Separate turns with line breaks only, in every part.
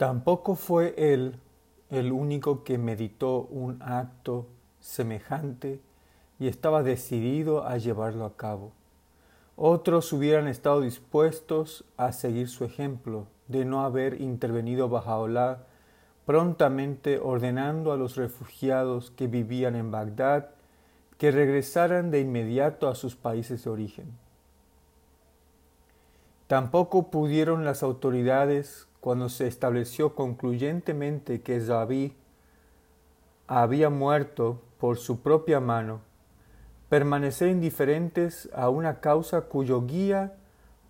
Tampoco fue él el único que meditó un acto semejante y estaba decidido a llevarlo a cabo. Otros hubieran estado dispuestos a seguir su ejemplo de no haber intervenido Bajaola prontamente ordenando a los refugiados que vivían en Bagdad que regresaran de inmediato a sus países de origen. Tampoco pudieron las autoridades, cuando se estableció concluyentemente que Zabi había muerto por su propia mano, permanecer indiferentes a una causa cuyo guía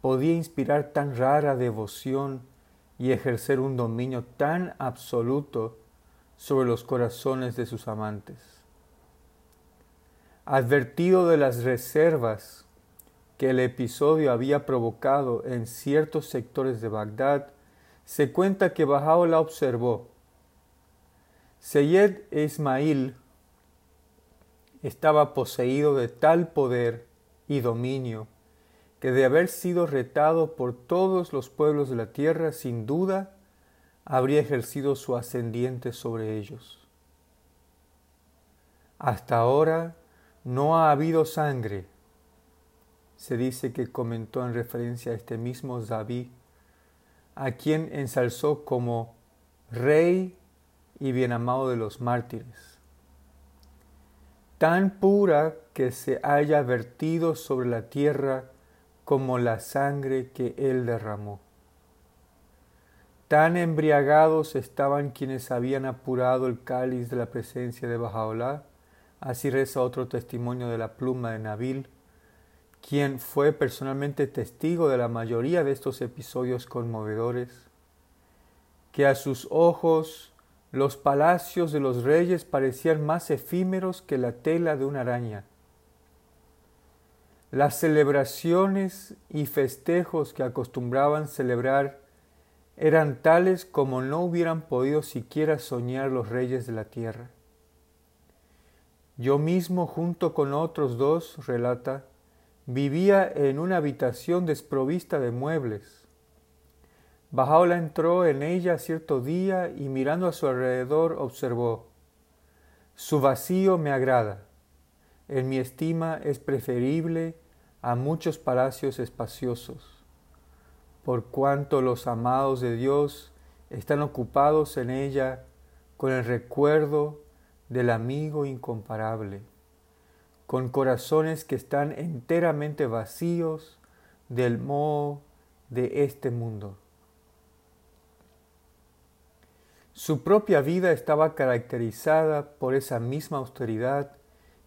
podía inspirar tan rara devoción y ejercer un dominio tan absoluto sobre los corazones de sus amantes. Advertido de las reservas que el episodio había provocado en ciertos sectores de Bagdad, se cuenta que Bahá'u'lláh observó. Seyed Ismail estaba poseído de tal poder y dominio que de haber sido retado por todos los pueblos de la tierra, sin duda habría ejercido su ascendiente sobre ellos. Hasta ahora no ha habido sangre. Se dice que comentó en referencia a este mismo David, a quien ensalzó como rey y bien amado de los mártires. Tan pura que se haya vertido sobre la tierra como la sangre que él derramó. Tan embriagados estaban quienes habían apurado el cáliz de la presencia de Bajaola Así reza otro testimonio de la pluma de Nabil, quien fue personalmente testigo de la mayoría de estos episodios conmovedores, que a sus ojos los palacios de los reyes parecían más efímeros que la tela de una araña. Las celebraciones y festejos que acostumbraban celebrar eran tales como no hubieran podido siquiera soñar los reyes de la tierra. Yo mismo, junto con otros dos, relata, vivía en una habitación desprovista de muebles. Bajaola entró en ella cierto día y mirando a su alrededor observó, Su vacío me agrada. En mi estima es preferible a muchos palacios espaciosos, por cuanto los amados de Dios están ocupados en ella con el recuerdo del amigo incomparable, con corazones que están enteramente vacíos del moho de este mundo. Su propia vida estaba caracterizada por esa misma austeridad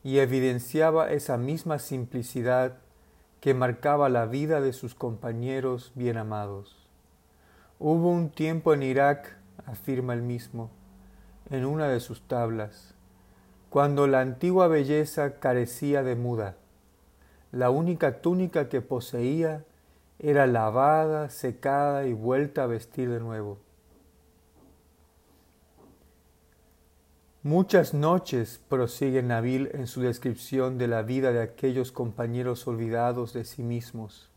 y evidenciaba esa misma simplicidad que marcaba la vida de sus compañeros bien amados. Hubo un tiempo en Irak, afirma el mismo, en una de sus tablas, cuando la antigua belleza carecía de muda. La única túnica que poseía era lavada, secada y vuelta a vestir de nuevo. Muchas noches, prosigue Nabil en su descripción de la vida de aquellos compañeros olvidados de sí mismos.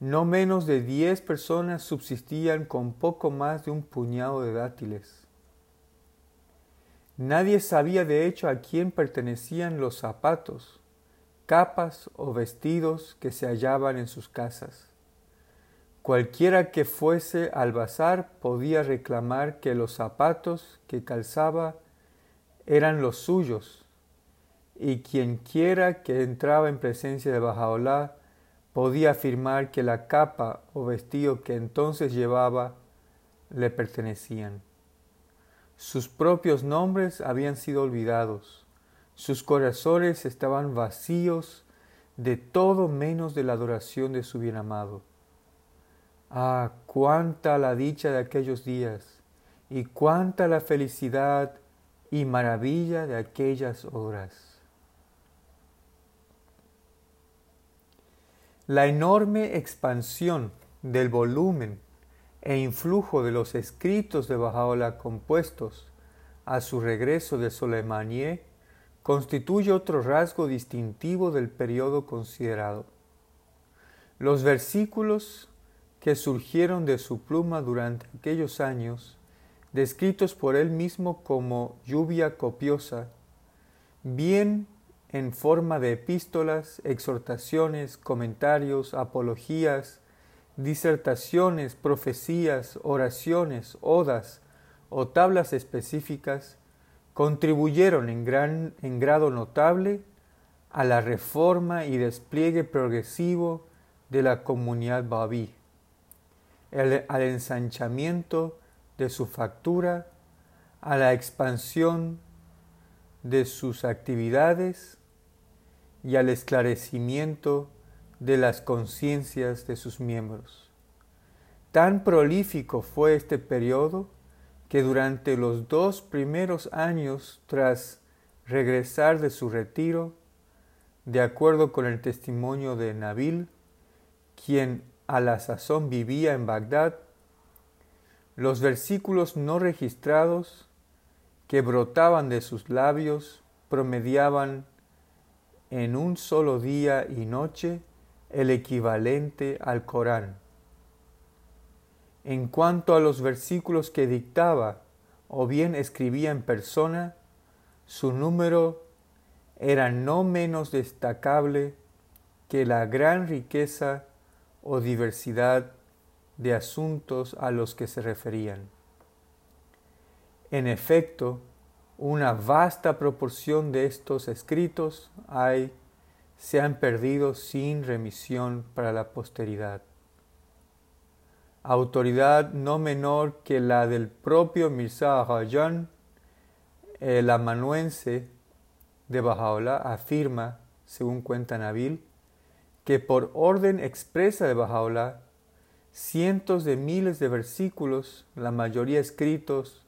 No menos de diez personas subsistían con poco más de un puñado de dátiles. Nadie sabía de hecho a quién pertenecían los zapatos, capas o vestidos que se hallaban en sus casas. Cualquiera que fuese al bazar podía reclamar que los zapatos que calzaba eran los suyos, y quienquiera que entraba en presencia de Bajaolá podía afirmar que la capa o vestido que entonces llevaba le pertenecían. Sus propios nombres habían sido olvidados, sus corazones estaban vacíos de todo menos de la adoración de su bien amado. Ah, cuánta la dicha de aquellos días y cuánta la felicidad y maravilla de aquellas horas. La enorme expansión del volumen e influjo de los escritos de Bajaola compuestos a su regreso de Soleimanié constituye otro rasgo distintivo del periodo considerado. Los versículos que surgieron de su pluma durante aquellos años descritos por él mismo como lluvia copiosa, bien en forma de epístolas, exhortaciones, comentarios, apologías, disertaciones, profecías, oraciones, odas o tablas específicas, contribuyeron en, grado notable a la reforma y despliegue progresivo de la comunidad babí, al ensanchamiento de su factura, a la expansión de sus actividades y al esclarecimiento de las conciencias de sus miembros. Tan prolífico fue este periodo que durante los dos primeros años tras regresar de su retiro, de acuerdo con el testimonio de Nabil, quien a la sazón vivía en Bagdad, los versículos no registrados que brotaban de sus labios promediaban en un solo día y noche el equivalente al Corán. En cuanto a los versículos que dictaba o bien escribía en persona, su número era no menos destacable que la gran riqueza o diversidad de asuntos a los que se referían. En efecto, una vasta proporción de estos escritos hay, se han perdido sin remisión para la posteridad. Autoridad no menor que la del propio Mirza Rajan, el amanuense de Bajaola, afirma, según cuenta Nabil, que por orden expresa de Bajaola, cientos de miles de versículos, la mayoría escritos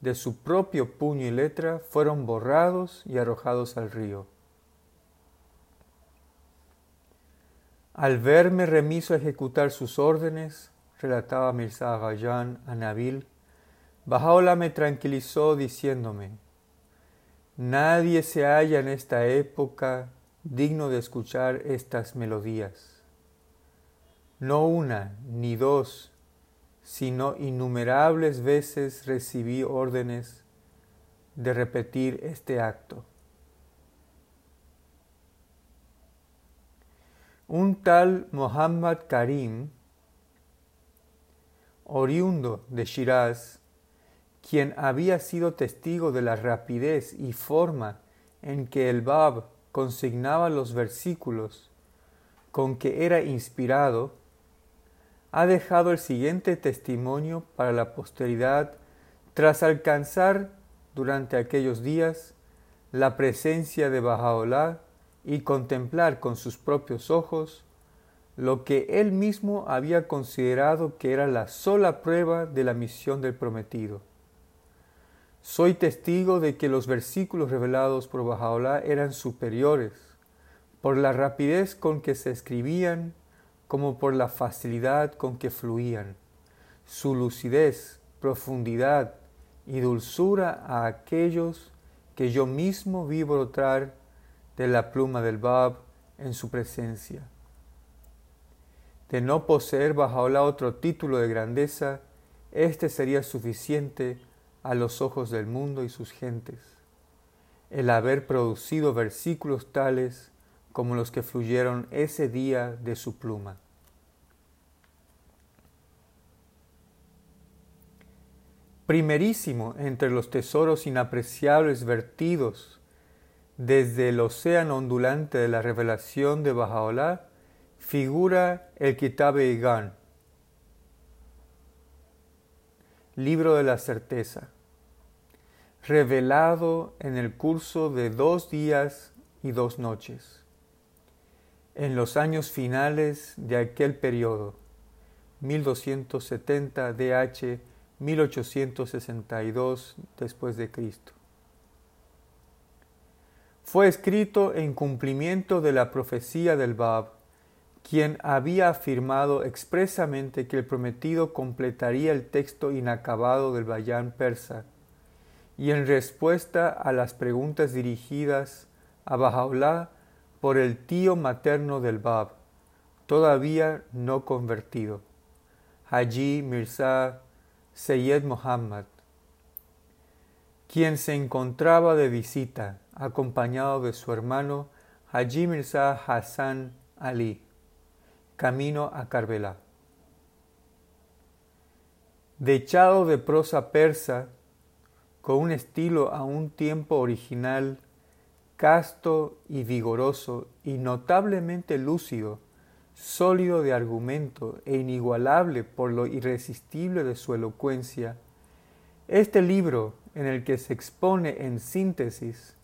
de su propio puño y letra fueron borrados y arrojados al río. Al verme remiso a ejecutar sus órdenes, relataba Mirza Ghayan a Nabil, Bajaola me tranquilizó diciéndome, Nadie se halla en esta época digno de escuchar estas melodías. No una ni dos, sino innumerables veces recibí órdenes de repetir este acto. Un tal Muhammad Karim, oriundo de Shiraz, quien había sido testigo de la rapidez y forma en que el Bab consignaba los versículos con que era inspirado, ha dejado el siguiente testimonio para la posteridad tras alcanzar durante aquellos días la presencia de Bajaolah y contemplar con sus propios ojos lo que él mismo había considerado que era la sola prueba de la misión del prometido. Soy testigo de que los versículos revelados por Bajaolah eran superiores por la rapidez con que se escribían como por la facilidad con que fluían, su lucidez, profundidad y dulzura a aquellos que yo mismo vi brotar de la pluma del Bab en su presencia. De no poseer Bajaola otro título de grandeza, este sería suficiente a los ojos del mundo y sus gentes, el haber producido versículos tales como los que fluyeron ese día de su pluma. Primerísimo entre los tesoros inapreciables vertidos desde el océano ondulante de la revelación de Bajaolah figura el Kitab Igan, libro de la certeza, revelado en el curso de dos días y dos noches. En los años finales de aquel periodo, 1270 DH 1862 después de Cristo. Fue escrito en cumplimiento de la profecía del Bab, quien había afirmado expresamente que el prometido completaría el texto inacabado del Bayán persa, y en respuesta a las preguntas dirigidas a Bahá'u'lláh por el tío materno del Bab, todavía no convertido, Haji Mirza Sayyed Muhammad, quien se encontraba de visita, acompañado de su hermano Haji Mirza Hassan Ali, camino a Karbala. Dechado de prosa persa, con un estilo a un tiempo original, casto y vigoroso y notablemente lúcido, sólido de argumento e inigualable por lo irresistible de su elocuencia, este libro en el que se expone en síntesis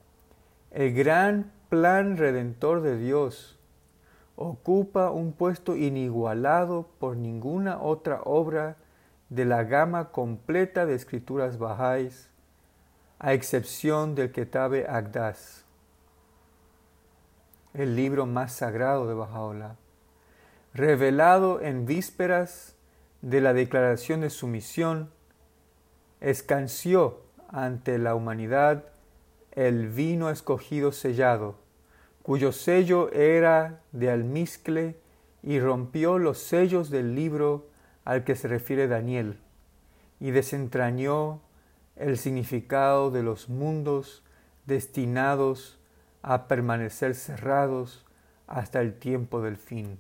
el gran plan redentor de Dios ocupa un puesto inigualado por ninguna otra obra de la gama completa de escrituras bajáis, a excepción del Ketabe Agdas, el libro más sagrado de Bahá'u'lláh, revelado en vísperas de la declaración de su misión, escanció ante la humanidad el vino escogido sellado, cuyo sello era de almizcle y rompió los sellos del libro al que se refiere Daniel, y desentrañó el significado de los mundos destinados a permanecer cerrados hasta el tiempo del fin.